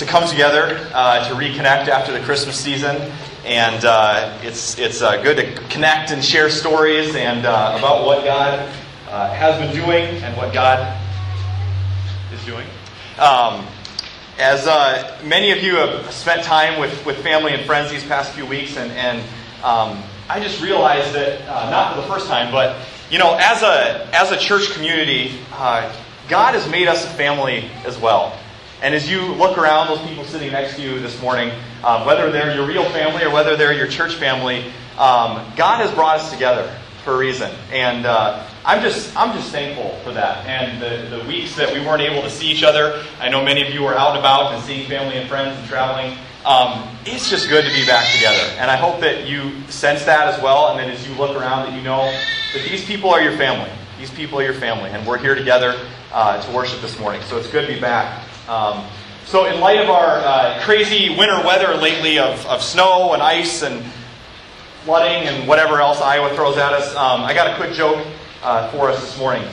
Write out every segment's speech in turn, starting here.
to come together uh, to reconnect after the Christmas season, and uh, it's it's uh, good to connect and share stories and uh, about what God uh, has been doing and what God is doing. Um, as uh, many of you have spent time with, with family and friends these past few weeks, and, and um, I just realized that, not for the first time, but you know, as a, as a church community, God has made us a family as well. And as you look around, those people sitting next to you this morning, um, whether they're your real family or whether they're your church family, um, God has brought us together for a reason. And uh, I'm just I'm just thankful for that. And the, the weeks that we weren't able to see each other, I know many of you were out and about and seeing family and friends and traveling. Um, it's just good to be back together. And I hope that you sense that as well. And then as you look around, that you know that these people are your family. These people are your family. And we're here together uh, to worship this morning. So it's good to be back. Um, so, in light of our uh, crazy winter weather lately of, of snow and ice and flooding and whatever else Iowa throws at us, um, I got a quick joke uh, for us this morning.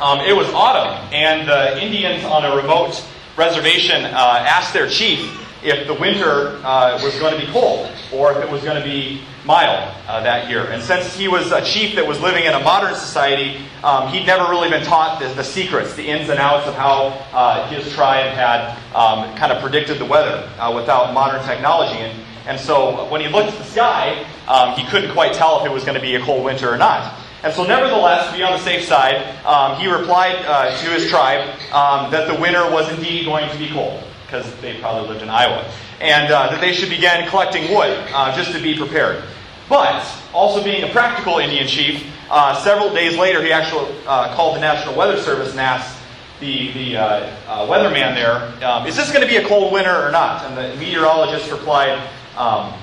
Um, it was autumn, and the Indians on a remote reservation uh, asked their chief if the winter uh, was going to be cold or if it was going to be mild uh, that year. And since he was a chief that was living in a modern society, um, he'd never really been taught the, the, secrets, the ins and outs of how uh, his tribe had um, kind of predicted the weather uh, without modern technology. And, and so when he looked at the sky, um, he couldn't quite tell if it was going to be a cold winter or not. And so, nevertheless, to be on the safe side, um, he replied uh, to his tribe um, that the winter was indeed going to be cold because they probably lived in Iowa, and uh, that they should begin collecting wood uh, just to be prepared. But, also being a practical Indian chief, uh, several days later he actually uh, called the National Weather Service and asked the, the uh, uh, weatherman there, um, is this going to be a cold winter or not? And the meteorologist replied, um,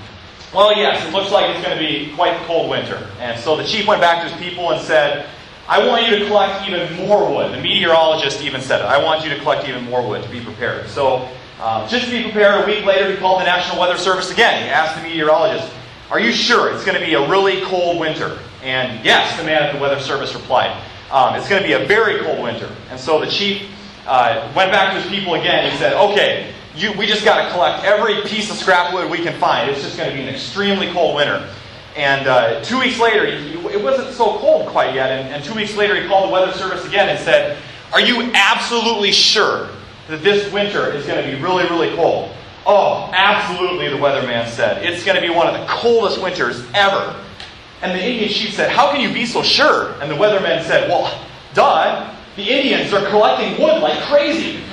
well, yes, it looks like it's going to be quite the cold winter. And so the chief went back to his people and said, I want you to collect even more wood. The meteorologist even said it. I want you to collect even more wood to be prepared. So, um, just to be prepared, a week later, he called the National Weather Service again. He asked the meteorologist, Are you sure it's going to be a really cold winter? And yes, the man at the Weather Service replied, um, It's going to be a very cold winter. And so the chief uh, went back to his people again and said, Okay, you, we just got to collect every piece of scrap wood we can find. It's just going to be an extremely cold winter. And uh, two weeks later, he, it wasn't so cold quite yet. And, and two weeks later, he called the Weather Service again and said, Are you absolutely sure that this winter is going to be really, really cold? Oh, absolutely, the weatherman said. It's going to be one of the coldest winters ever. And the Indian chief said, How can you be so sure? And the weatherman said, Well, duh, the Indians are collecting wood like crazy.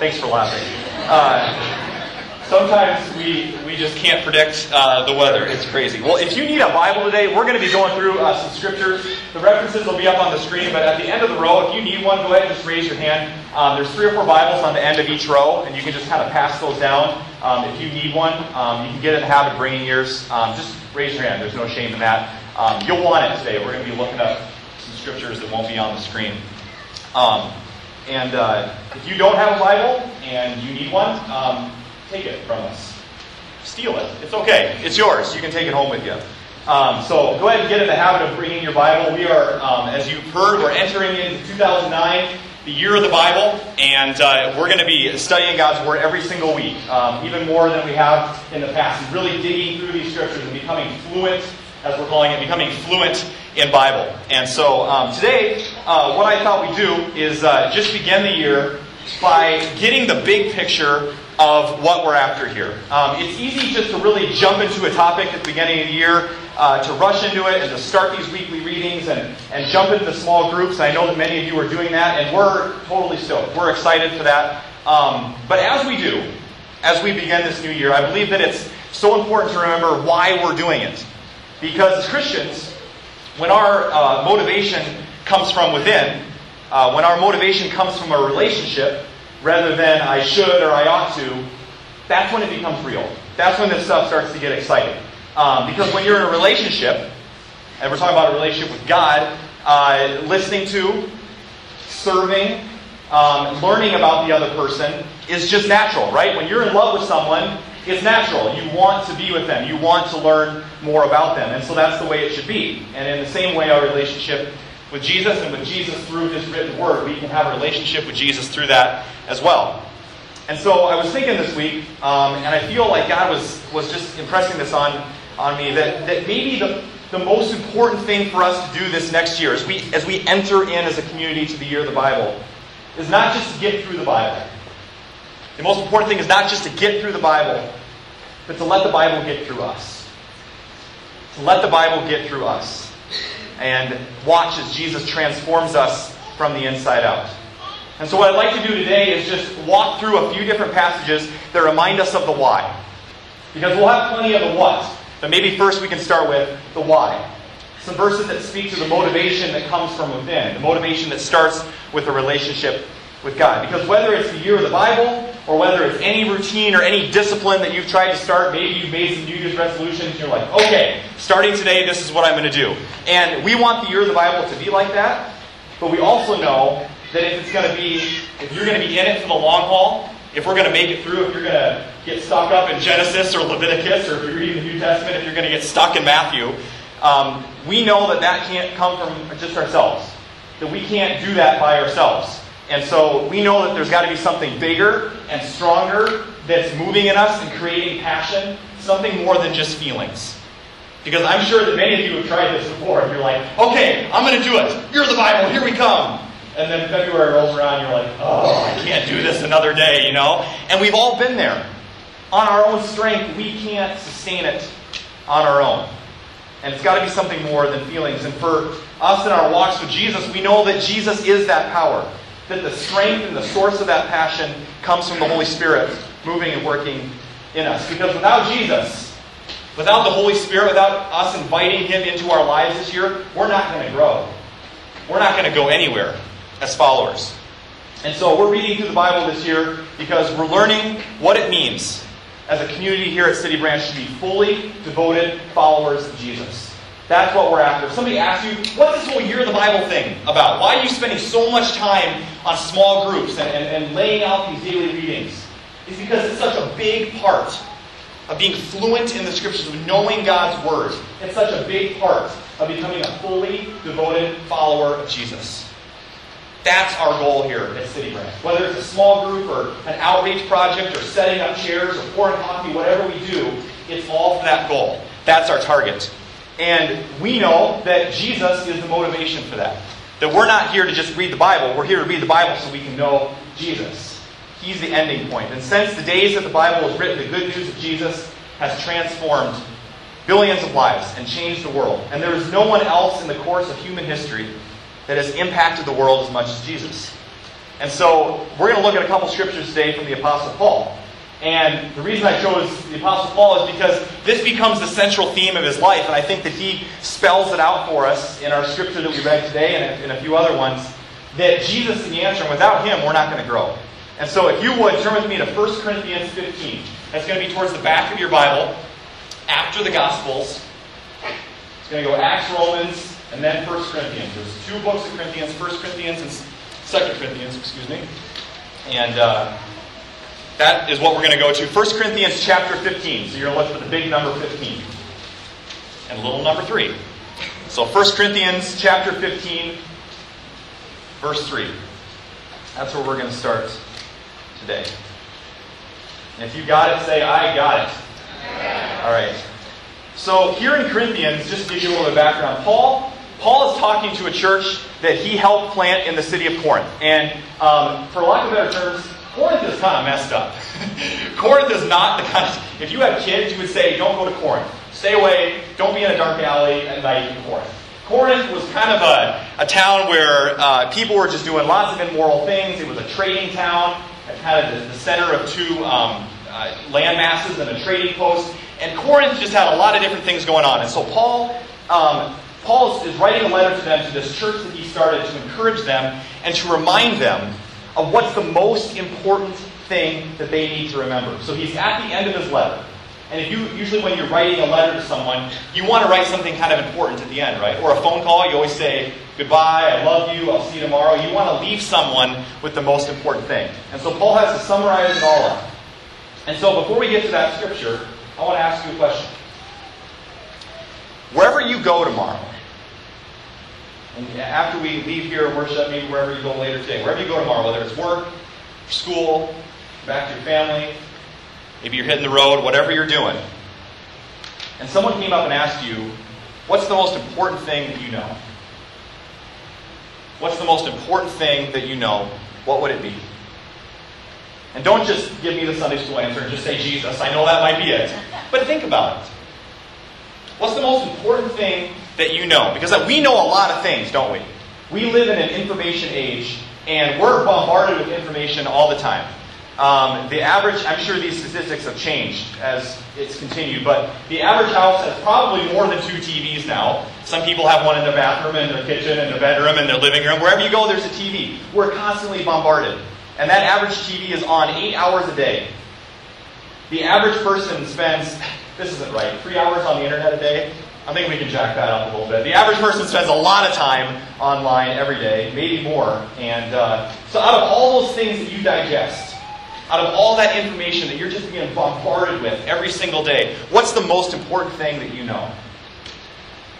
Thanks for laughing. Uh, sometimes we, we just can't predict uh, the weather. It's crazy. Well, if you need a Bible today, we're going to be going through uh, some scriptures. The references will be up on the screen, but at the end of the row, if you need one, go ahead and just raise your hand. Um, there's three or four Bibles on the end of each row, and you can just kind of pass those down. Um, if you need one, um, you can get in the habit of bringing yours. Um, just raise your hand. There's no shame in that. Um, you'll want it today. We're going to be looking up some scriptures that won't be on the screen. Um, and uh, if you don't have a Bible and you need one, take it from us. Steal it. It's okay. It's yours. You can take it home with you. Um, so go ahead and get in the habit of bringing your Bible. We are, um, as you've heard, we're entering into 2009, the year of the Bible, and uh, we're going to be studying God's Word every single week, um, even more than we have in the past, really digging through these scriptures and becoming fluent, as we're calling it, becoming fluent in Bible. And so um, today, uh, what I thought we'd do is uh, just begin the year by getting the big picture of what we're after here. Um, it's easy just to really jump into a topic at the beginning of the year, uh, to rush into it and to start these weekly readings and, and jump into small groups. I know that many of you are doing that, and we're totally stoked. We're excited for that. Um, but as we do, as we begin this new year, I believe that it's so important to remember why we're doing it. Because as Christians, when our uh, motivation comes from within, uh, when our motivation comes from a relationship, rather than I should or I ought to, that's when it becomes real. That's when this stuff starts to get exciting. Um, because when you're in a relationship, and we're talking about a relationship with God, uh, listening to, serving, um, learning about the other person is just natural, right? When you're in love with someone, it's natural. You want to be with them. You want to learn more about them. And so that's the way it should be. And in the same way, our relationship with Jesus and with Jesus through his written word. We can have a relationship with Jesus through that as well. And so I was thinking this week, um, and I feel like God was, was just impressing this on, on me, that, that maybe the, the most important thing for us to do this next year, as we, as we enter in as a community to the year of the Bible, is not just to get through the Bible. The most important thing is not just to get through the Bible, but to let the Bible get through us. To let the Bible get through us. And watch as Jesus transforms us from the inside out. And so, what I'd like to do today is just walk through a few different passages that remind us of the why. Because we'll have plenty of the what, but maybe first we can start with the why. Some verses that speak to the motivation that comes from within, the motivation that starts with a relationship with God. Because whether it's the year of the Bible, or whether it's any routine or any discipline that you've tried to start, maybe you've made some New Year's resolutions, you're like, okay, starting today, this is what I'm going to do. And we want the year of the Bible to be like that, but we also know that if it's going to be, if you're going to be in it for the long haul, if we're going to make it through, if you're going to get stuck up in Genesis or Leviticus, or if you're reading the New Testament, if you're going to get stuck in Matthew, um, we know that that can't come from just ourselves. That we can't do that by ourselves. And so we know that there's got to be something bigger and stronger that's moving in us and creating passion, something more than just feelings. Because I'm sure that many of you have tried this before, and you're like, okay, I'm going to do it. You're the Bible, here we come. And then February rolls around, and you're like, oh, I can't do this another day, you know? And we've all been there. On our own strength, we can't sustain it on our own. And it's got to be something more than feelings. And for us in our walks with Jesus, we know that Jesus is that power. That the strength and the source of that passion comes from the Holy Spirit moving and working in us. Because without Jesus, without the Holy Spirit, without us inviting Him into our lives this year, we're not going to grow. We're not going to go anywhere as followers. And so we're reading through the Bible this year because we're learning what it means as a community here at City Branch to be fully devoted followers of Jesus. That's what we're after. If somebody asks you, what's this whole year of the Bible thing about? Why are you spending so much time on small groups and, and, and laying out these daily readings? It's because it's such a big part of being fluent in the scriptures, of knowing God's word. It's such a big part of becoming a fully devoted follower of Jesus. That's our goal here at City Branch. Whether it's a small group or an outreach project or setting up chairs or pouring coffee, whatever we do, it's all for that goal. That's our target. And we know that Jesus is the motivation for that. That we're not here to just read the Bible, we're here to read the Bible so we can know Jesus. He's the ending point. And since the days that the Bible was written, the good news of Jesus has transformed billions of lives and changed the world. And there is no one else in the course of human history that has impacted the world as much as Jesus. And so we're going to look at a couple scriptures today from the Apostle Paul. And the reason I chose the Apostle Paul is because this becomes the central theme of his life, and I think that he spells it out for us in our scripture that we read today and in a few other ones, that Jesus is the answer, and without him, we're not going to grow. And so if you would, turn with me to 1 Corinthians 15. That's going to be towards the back of your Bible, after the Gospels. It's going to go Acts, Romans, and then 1 Corinthians. There's two books of Corinthians, 1 Corinthians and 2 Corinthians, excuse me. And uh, that is what we're going to go to. 1 Corinthians chapter 15. So you're going to look for the big number 15. And little number 3. So 1 Corinthians chapter 15, verse 3. That's where we're going to start today. And if you got it, say, I got it. All right. So here in Corinthians, just to give you a little bit of background, Paul Paul is talking to a church that he helped plant in the city of Corinth. And um, for lack of better terms, Corinth is kind of messed up. Corinth is not the kind of. If you have kids, you would say, don't go to Corinth. Stay away. Don't be in a dark alley at night in Corinth. Corinth was kind of a, a town where uh, people were just doing lots of immoral things. It was a trading town, kind of the, the center of two um, uh, land masses and a trading post. And Corinth just had a lot of different things going on. And so Paul um, Paul is writing a letter to them, to this church that he started, to encourage them and to remind them of what's the most important thing that they need to remember. So he's at the end of his letter. And if you usually when you're writing a letter to someone, you want to write something kind of important at the end, right? Or a phone call, you always say, goodbye, I love you, I'll see you tomorrow. You want to leave someone with the most important thing. And so Paul has to summarize it all up. And so before we get to that scripture, I want to ask you a question. Wherever you go tomorrow, And after we leave here and worship, maybe wherever you go later today, wherever you go tomorrow, whether it's work, school, back to your family, maybe you're hitting the road, whatever you're doing, and someone came up and asked you, What's the most important thing that you know? What's the most important thing that you know? What would it be? And don't just give me the Sunday school answer and just say Jesus. I know that might be it. But think about it. What's the most important thing that you know? Because we know a lot of things, don't we? We live in an information age, and we're bombarded with information all the time. Um, the average, I'm sure these statistics have changed as it's continued, but the average house has probably more than two TVs now. Some people have one in their bathroom, in their kitchen, in their bedroom, in their living room. Wherever you go, there's a TV. We're constantly bombarded. And that average TV is on eight hours a day. The average person spends, this isn't right, three hours on the internet a day. I think we can jack that up a little bit. The average person spends a lot of time online every day, maybe more. And uh, so, out of all those things that you digest, out of all that information that you're just being bombarded with every single day, what's the most important thing that you know?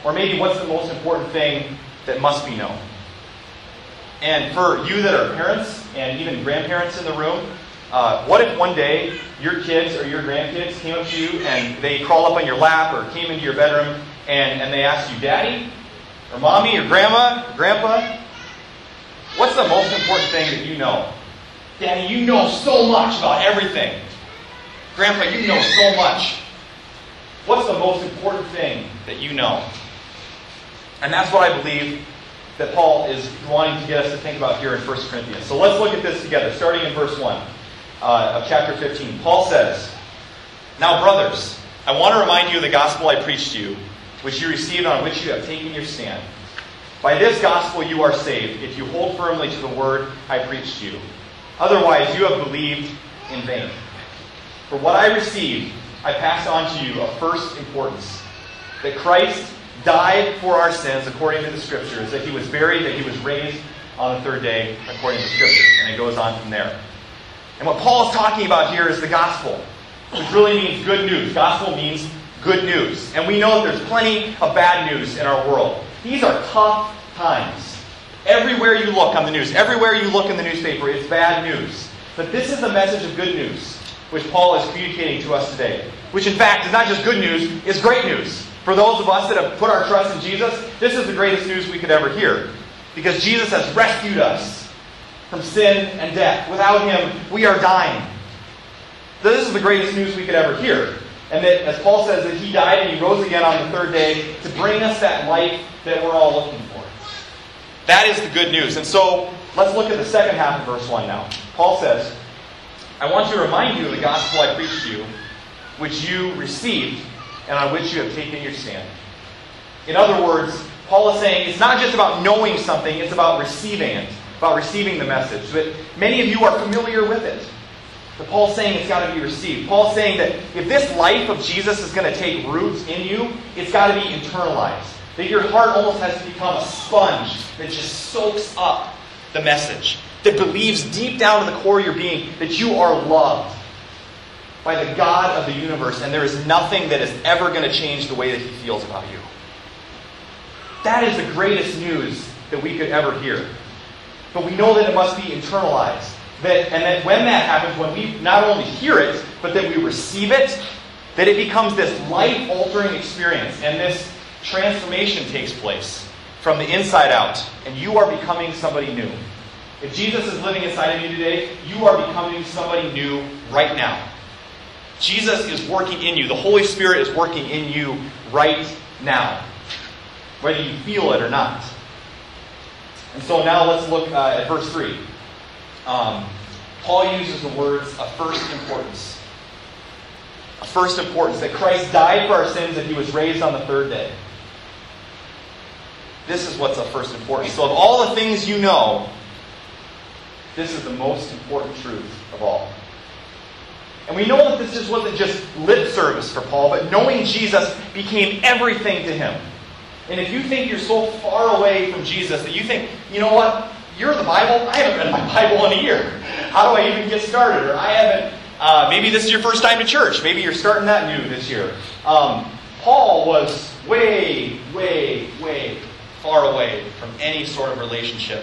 Or maybe what's the most important thing that must be known? And for you that are parents and even grandparents in the room, uh, what if one day your kids or your grandkids came up to you and they crawled up on your lap or came into your bedroom and, and they ask you, Daddy, or Mommy, or Grandma, or Grandpa, what's the most important thing that you know? Daddy, you know so much about everything. Grandpa, you know so much. What's the most important thing that you know? And that's what I believe that Paul is wanting to get us to think about here in 1 Corinthians. So let's look at this together, starting in verse 1 uh, of chapter 15. Paul says, Now, brothers, I want to remind you of the gospel I preached to you, which you received, on which you have taken your stand. By this gospel you are saved, if you hold firmly to the word I preached to you. Otherwise, you have believed in vain. For what I received, I pass on to you of first importance that Christ died for our sins according to the Scriptures, that he was buried, that he was raised on the third day according to the Scriptures. And it goes on from there. And what Paul is talking about here is the gospel, which really means good news. Gospel means good news. And we know that there's plenty of bad news in our world. These are tough times. Everywhere you look on the news, everywhere you look in the newspaper, it's bad news. But this is the message of good news, which Paul is communicating to us today. Which, in fact, is not just good news, it's great news. For those of us that have put our trust in Jesus, this is the greatest news we could ever hear. Because Jesus has rescued us from sin and death. Without him, we are dying. This is the greatest news we could ever hear. And that, as Paul says, that he died and he rose again on the third day to bring us that life that we're all looking for. That is the good news. And so let's look at the second half of verse 1 now. Paul says, I want to remind you of the gospel I preached to you, which you received and on which you have taken your stand. In other words, Paul is saying it's not just about knowing something, it's about receiving it, about receiving the message. But many of you are familiar with it. But Paul's saying it's got to be received. Paul's saying that if this life of Jesus is going to take roots in you, it's got to be internalized. That your heart almost has to become a sponge that just soaks up the message. That believes deep down in the core of your being that you are loved by the God of the universe and there is nothing that is ever going to change the way that He feels about you. That is the greatest news that we could ever hear. But we know that it must be internalized. That, and that when that happens, when we not only hear it, but that we receive it, that it becomes this life altering experience and this transformation takes place from the inside out, and you are becoming somebody new. If Jesus is living inside of you today, you are becoming somebody new right now. Jesus is working in you. The Holy Spirit is working in you right now, whether you feel it or not. And so now let's look uh, at verse 3. Um, Paul uses the words of first importance. A first importance that Christ died for our sins and he was raised on the third day. This is what's of first importance. So, of all the things you know, this is the most important truth of all. And we know that this just wasn't just lip service for Paul, but knowing Jesus became everything to him. And if you think you're so far away from Jesus that you think, you know what, you're the Bible, I haven't read my Bible in a year. How do I even get started? Or I haven't, uh, maybe this is your first time to church. Maybe you're starting that new this year. Um, Paul was way, way, way far away from any sort of relationship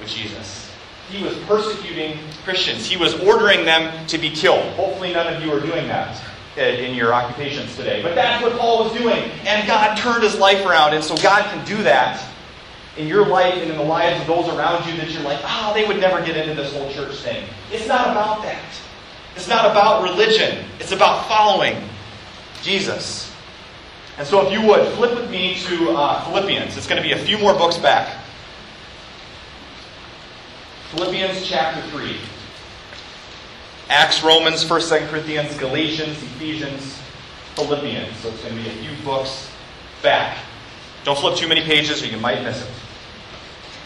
with Jesus. He was persecuting Christians. He was ordering them to be killed. Hopefully, none of you are doing that in your occupations today. But that's what Paul was doing. And God turned his life around. And so God can do that in your life and in the lives of those around you that you're like, oh, they would never get into this whole church thing. It's not about that. It's not about religion. It's about following Jesus. And so if you would, flip with me to uh, Philippians. It's going to be a few more books back. Philippians chapter 3. Acts, Romans, 1st, 2nd Corinthians, Galatians, Ephesians, Philippians. So it's going to be a few books back. Don't flip too many pages or you might miss it.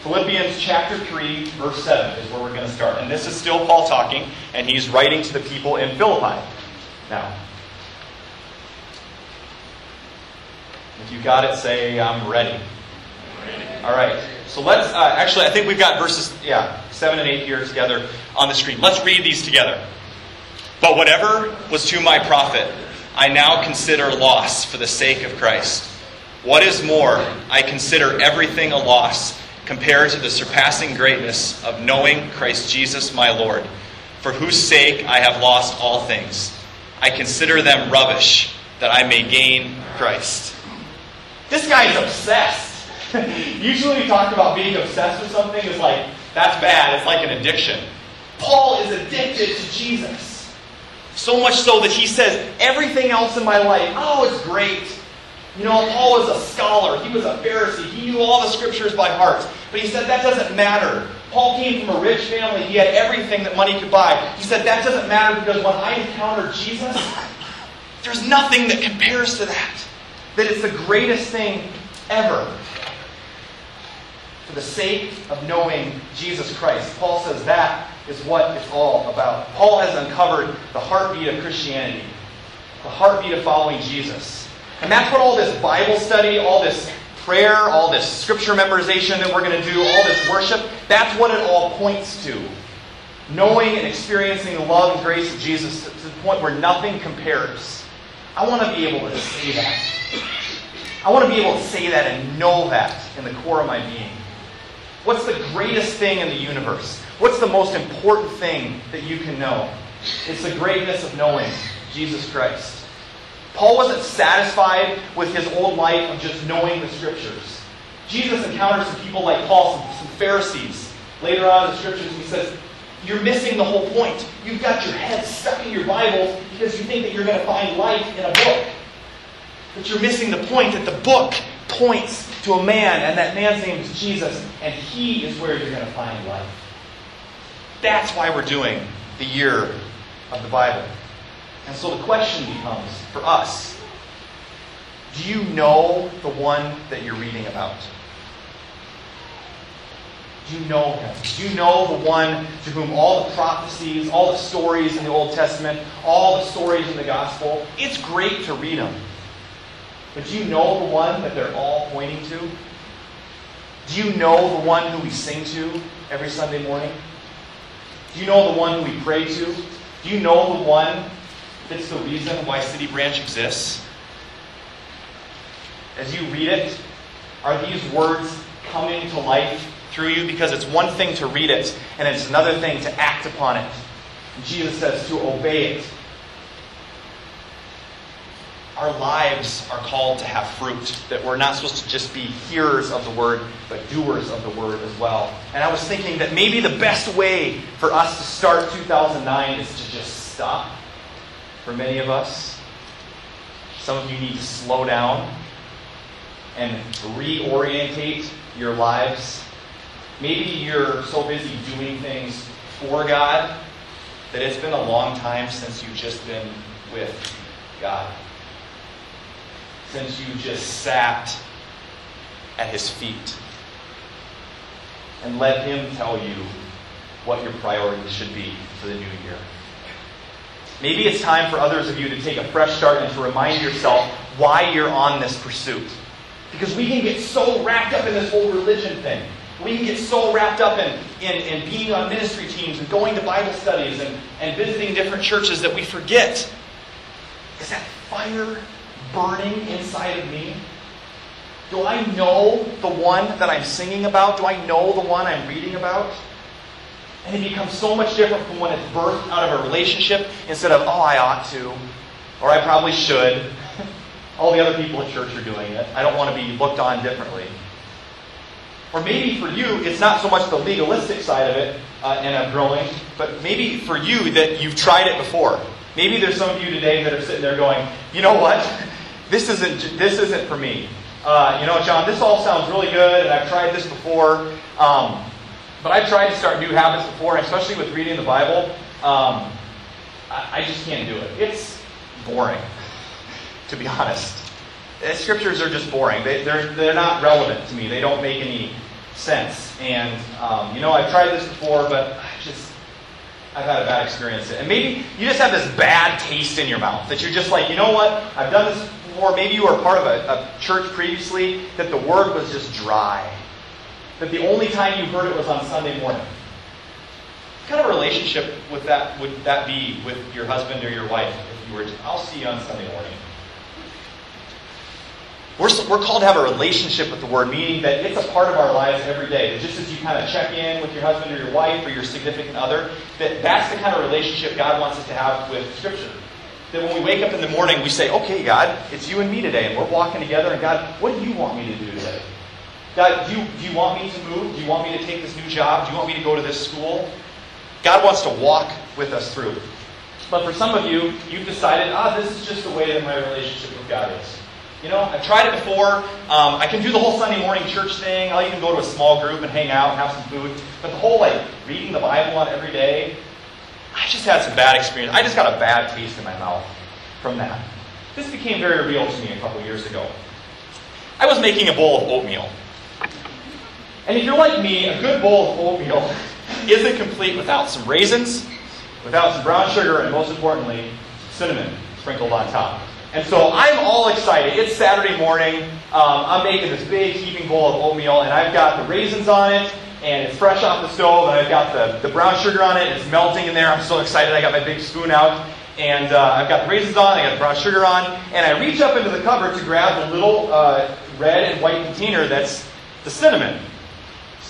Philippians chapter 3, verse 7 is where we're going to start. And this is still Paul talking, and he's writing to the people in Philippi. Now, if you got it, say, I'm ready. All right. So let's, uh, actually, I think we've got verses, yeah, 7 and 8 here together on the screen. Let's read these together. But whatever was to my profit, I now consider loss for the sake of Christ. What is more, I consider everything a loss compared to the surpassing greatness of knowing Christ Jesus my Lord, for whose sake I have lost all things. I consider them rubbish, that I may gain Christ. This guy is obsessed. Usually we talk about being obsessed with something is like, that's bad, it's like an addiction. Paul is addicted to Jesus. So much so that he says, everything else in my life, oh, it's great. You know, Paul was a scholar. He was a Pharisee. He knew all the scriptures by heart. But he said that doesn't matter. Paul came from a rich family. He had everything that money could buy. He said that doesn't matter because when I encounter Jesus, there's nothing that compares to that. That it's the greatest thing ever. For the sake of knowing Jesus Christ. Paul says that is what it's all about. Paul has uncovered the heartbeat of Christianity, the heartbeat of following Jesus. And that's what all this Bible study, all this prayer, all this scripture memorization that we're going to do, all this worship, that's what it all points to. Knowing and experiencing the love and grace of Jesus to the point where nothing compares. I want to be able to say that. I want to be able to say that and know that in the core of my being. What's the greatest thing in the universe? What's the most important thing that you can know? It's the greatness of knowing Jesus Christ. Paul wasn't satisfied with his old life of just knowing the scriptures. Jesus encounters some people like Paul, some, some Pharisees. Later on in the scriptures, he says, You're missing the whole point. You've got your head stuck in your Bibles because you think that you're going to find life in a book. But you're missing the point that the book points to a man, and that man's name is Jesus, and he is where you're going to find life. That's why we're doing the year of the Bible. And so the question becomes for us do you know the one that you're reading about? Do you know him? Do you know the one to whom all the prophecies, all the stories in the Old Testament, all the stories in the Gospel, it's great to read them. But do you know the one that they're all pointing to? Do you know the one who we sing to every Sunday morning? Do you know the one who we pray to? Do you know the one that's the reason why City Branch exists. As you read it, are these words coming to life through you? Because it's one thing to read it, and it's another thing to act upon it. And Jesus says to obey it. Our lives are called to have fruit, that we're not supposed to just be hearers of the word, but doers of the word as well. And I was thinking that maybe the best way for us to start 2009 is to just stop for many of us. Some of you need to slow down and reorientate your lives. Maybe you're so busy doing things for God that it's been a long time since you've just been with God. Since you just sat at His feet and let Him tell you what your priorities should be for the new year. Maybe it's time for others of you to take a fresh start and to remind yourself why you're on this pursuit. Because we can get so wrapped up in this whole religion thing. We can get so wrapped up in, in, in being on ministry teams and going to Bible studies and, and visiting different churches that we forget. Is that fire burning inside of me? Do I know the one that I'm singing about? Do I know the one I'm reading about? And it becomes so much different from when it's birthed out of a relationship instead of, oh, I ought to, or I probably should. All the other people at church are doing it. I don't want to be looked on differently. Or maybe for you, it's not so much the legalistic side of it uh, and of growing, but maybe for you that you've tried it before. Maybe there's some of you today that are sitting there going, you know what? This isn't, this isn't for me. Uh, you know, John, this all sounds really good, and I've tried this before. Um, but I've tried to start new habits before, especially with reading the Bible. Um, I, I just can't do it. It's boring, to be honest. The scriptures are just boring. They, they're, they're not relevant to me. They don't make any sense. And, um, you know, I've tried this before, but I just, I've had a bad experience. And maybe you just have this bad taste in your mouth that you're just like, you know what? I've done this before. Maybe you were part of a, a church previously that the word was just dry. That the only time you heard it was on Sunday morning. What kind of relationship would that, would that be with your husband or your wife if you were to, I'll see you on Sunday morning? We're, we're called to have a relationship with the Word, meaning that it's a part of our lives every day. Just as you kind of check in with your husband or your wife or your significant other, that that's the kind of relationship God wants us to have with Scripture. That when we wake up in the morning, we say, okay, God, it's you and me today, and we're walking together, and God, what do you want me to do? God, do you, do you want me to move? Do you want me to take this new job? Do you want me to go to this school? God wants to walk with us through. But for some of you, you've decided, ah, this is just the way that my relationship with God is. You know, I've tried it before. Um, I can do the whole Sunday morning church thing. I'll even go to a small group and hang out and have some food. But the whole, like, reading the Bible on every day, I just had some bad experience. I just got a bad taste in my mouth from that. This became very real to me a couple years ago. I was making a bowl of oatmeal. And if you're like me, a good bowl of oatmeal isn't complete without some raisins, without some brown sugar, and most importantly, cinnamon sprinkled on top. And so I'm all excited. It's Saturday morning. Um, I'm making this big heaping bowl of oatmeal, and I've got the raisins on it, and it's fresh off the stove, and I've got the, the brown sugar on it, it's melting in there. I'm so excited. I got my big spoon out, and uh, I've got the raisins on, I got the brown sugar on, and I reach up into the cupboard to grab the little uh, red and white container that's the cinnamon,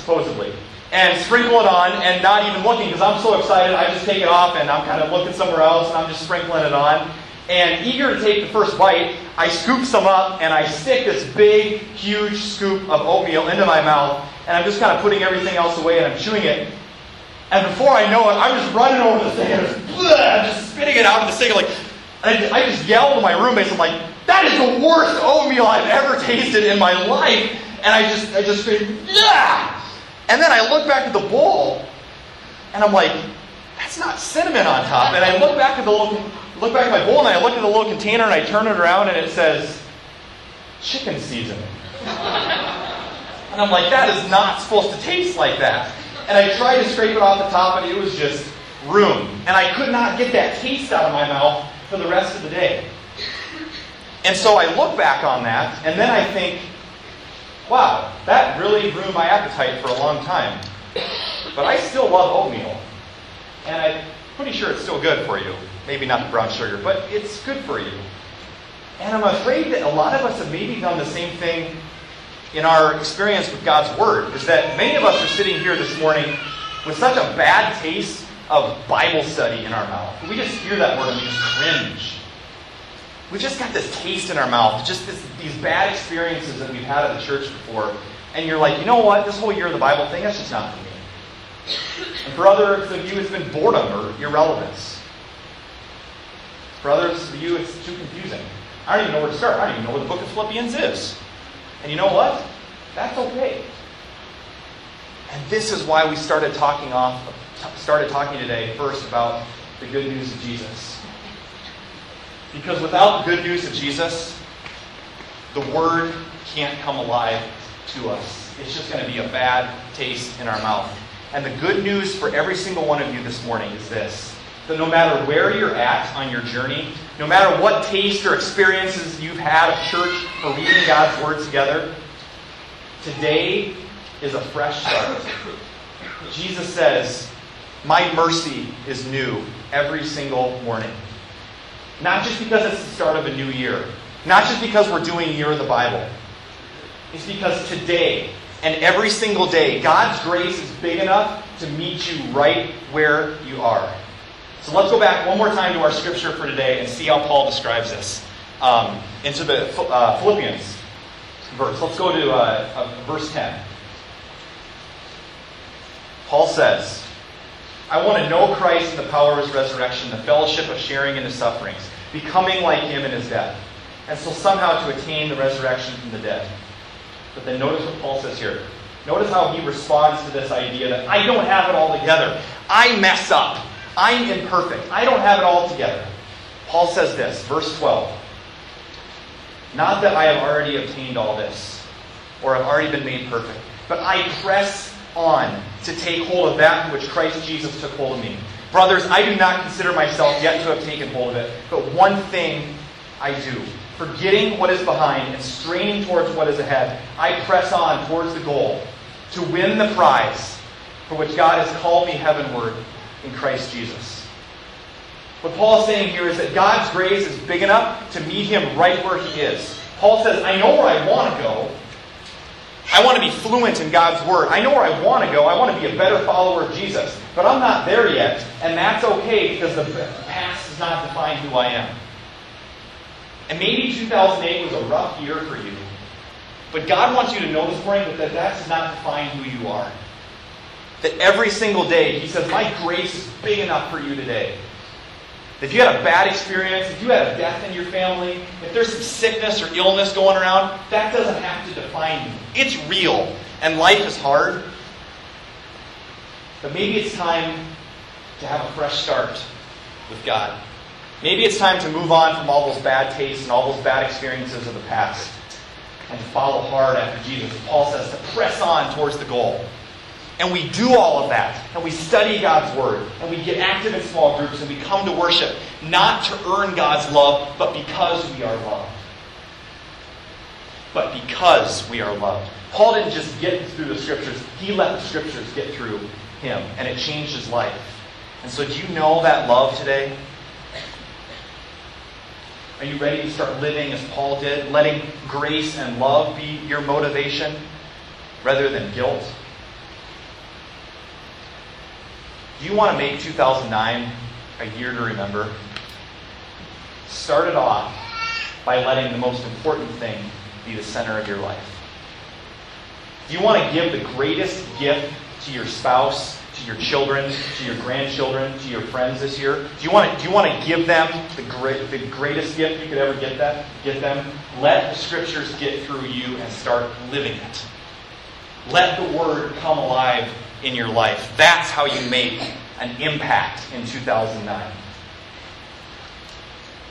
supposedly. And sprinkle it on, and not even looking, because I'm so excited, I just take it off, and I'm kind of looking somewhere else, and I'm just sprinkling it on. And eager to take the first bite, I scoop some up and I stick this big, huge scoop of oatmeal into my mouth. And I'm just kind of putting everything else away and I'm chewing it. And before I know it, I'm just running over the sink and just, bleh, just spitting it out of the sink. Like, I, I just yelled to my roommates. I'm like, that is the worst oatmeal I've ever tasted in my life. And I just, I just screamed, yeah. And then I look back at the bowl and I'm like, that's not cinnamon on top. And I look back at the little look back at my bowl and I look at the little container and I turn it around and it says chicken seasoning. and I'm like, that is not supposed to taste like that. And I tried to scrape it off the top and it was just room. And I could not get that taste out of my mouth for the rest of the day. And so I look back on that and then I think, wow, that really ruined my appetite for a long time. But I still love oatmeal. And I'm pretty sure it's still good for you. Maybe not the brown sugar, but it's good for you. And I'm afraid that a lot of us have maybe done the same thing in our experience with God's Word, is that many of us are sitting here this morning with such a bad taste of Bible study in our mouth. We just hear that word and we just cringe. We just got this taste in our mouth, just this, these bad experiences that we've had at the church before. And you're like, you know what? This whole year of the Bible thing, that's just not for me. And for others of you, it's been boredom or irrelevance. For others of you, it's too confusing. I don't even know where to start. I don't even know where the book of Philippians is. And you know what? That's okay. And this is why we started talking off started talking today first about the good news of Jesus. Because without good news of Jesus, the word can't come alive to us. It's just going to be a bad taste in our mouth. And the good news for every single one of you this morning is this that no matter where you're at on your journey, no matter what taste or experiences you've had of church or reading God's Word together, today is a fresh start. Jesus says, My mercy is new every single morning. Not just because it's the start of a new year, not just because we're doing year of the Bible, It's because today and every single day, God's grace is big enough to meet you right where you are. So let's go back one more time to our scripture for today and see how Paul describes this um, into the uh, Philippians verse. Let's go to uh, uh, verse 10. Paul says, I want to know Christ and the power of his resurrection, the fellowship of sharing in his sufferings, becoming like him in his death, and so somehow to attain the resurrection from the dead. But then notice what Paul says here. Notice how he responds to this idea that I don't have it all together. I mess up. I'm imperfect. I don't have it all together. Paul says this, verse 12. Not that I have already obtained all this, or have already been made perfect, but I press on to take hold of that which Christ Jesus took hold of me. Brothers, I do not consider myself yet to have taken hold of it, but one thing I do. Forgetting what is behind and straining towards what is ahead, I press on towards the goal to win the prize for which God has called me heavenward in Christ Jesus. What Paul is saying here is that God's grace is big enough to meet him right where he is. Paul says, I know where I want to go. I want to be fluent in God's Word. I know where I want to go. I want to be a better follower of Jesus. But I'm not there yet, and that's okay because the past does not define who I am. And maybe 2008 was a rough year for you. But God wants you to know this morning that that, does not define who you are. That every single day, He says, My grace is big enough for you today. If you had a bad experience, if you had a death in your family, if there's some sickness or illness going around, that doesn't have to define you. It's real, and life is hard. But maybe it's time to have a fresh start with God. Maybe it's time to move on from all those bad tastes and all those bad experiences of the past and follow hard after Jesus. Paul says to press on towards the goal. And we do all of that. And we study God's Word. And we get active in small groups. And we come to worship, not to earn God's love, but because we are loved. But because we are loved. Paul didn't just get through the Scriptures, he let the Scriptures get through him. And it changed his life. And so, do you know that love today? Are you ready to start living as Paul did, letting grace and love be your motivation rather than guilt? Do you want to make 2009 a year to remember? Start it off by letting the most important thing be the center of your life. Do you want to give the greatest gift to your spouse, to your children, to your grandchildren, to your friends this year? Do you want to, do you want to give them the, great, the greatest gift you could ever get, that, get them? Let the scriptures get through you and start living it. Let the word come alive in your life. That's how you make an impact in 2009.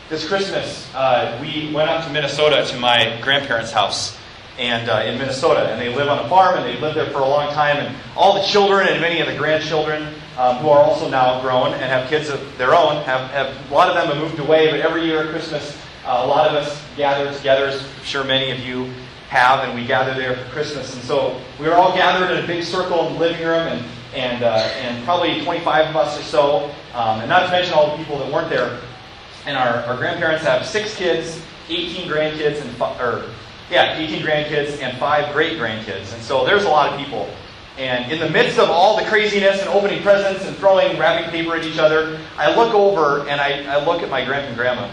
This Christmas, uh, we went up to Minnesota to my grandparents' house and uh, in Minnesota, and they live on a farm, and they lived there for a long time. And all the children and many of the grandchildren, um, who are also now grown and have kids of their own, have, have a lot of them have moved away. But every year at Christmas, uh, a lot of us gather together. I'm sure many of you have, and we gather there for Christmas. And so we were all gathered in a big circle in the living room, and and uh, and probably 25 of us or so, um, and not to mention all the people that weren't there. And our, our grandparents have six kids, 18 grandkids, and or yeah, 18 grandkids and five great grandkids. And so there's a lot of people. And in the midst of all the craziness and opening presents and throwing wrapping paper at each other, I look over and I, I look at my grandpa and grandma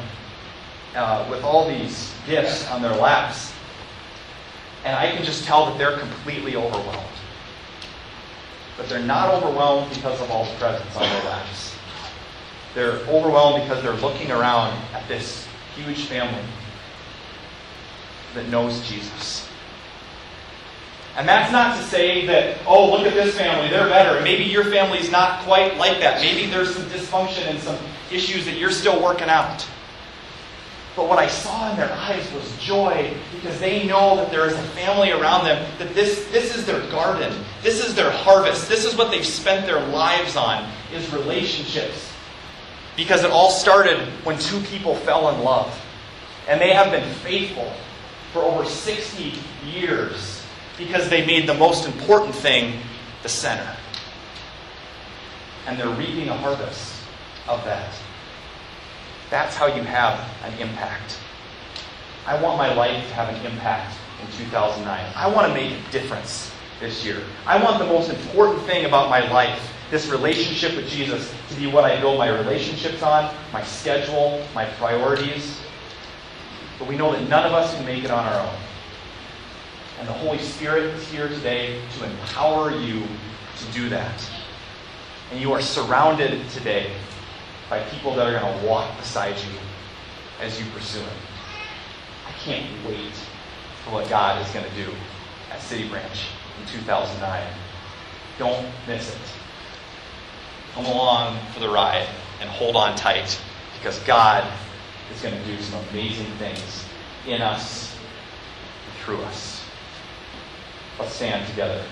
uh, with all these gifts on their laps. And I can just tell that they're completely overwhelmed. But they're not overwhelmed because of all the presents on their laps. They're overwhelmed because they're looking around at this huge family that knows Jesus. And that's not to say that, oh, look at this family, they're better. Maybe your family's not quite like that. Maybe there's some dysfunction and some issues that you're still working out. But what I saw in their eyes was joy because they know that there is a family around them, that this, this is their garden, this is their harvest, this is what they've spent their lives on, is relationships. Because it all started when two people fell in love. And they have been faithful for over 60 years because they made the most important thing the center. And they're reaping a harvest of that. That's how you have an impact. I want my life to have an impact in 2009. I want to make a difference this year. I want the most important thing about my life, this relationship with Jesus, to be what I build my relationships on, my schedule, my priorities. But we know that none of us can make it on our own. And the Holy Spirit is here today to empower you to do that. And you are surrounded today by people that are going to walk beside you as you pursue Him. I can't wait for what God is going to do at City Branch in 2009. Don't miss it. Come along for the ride and hold on tight because God is going to do some amazing things in us, and through us. Let's stand together.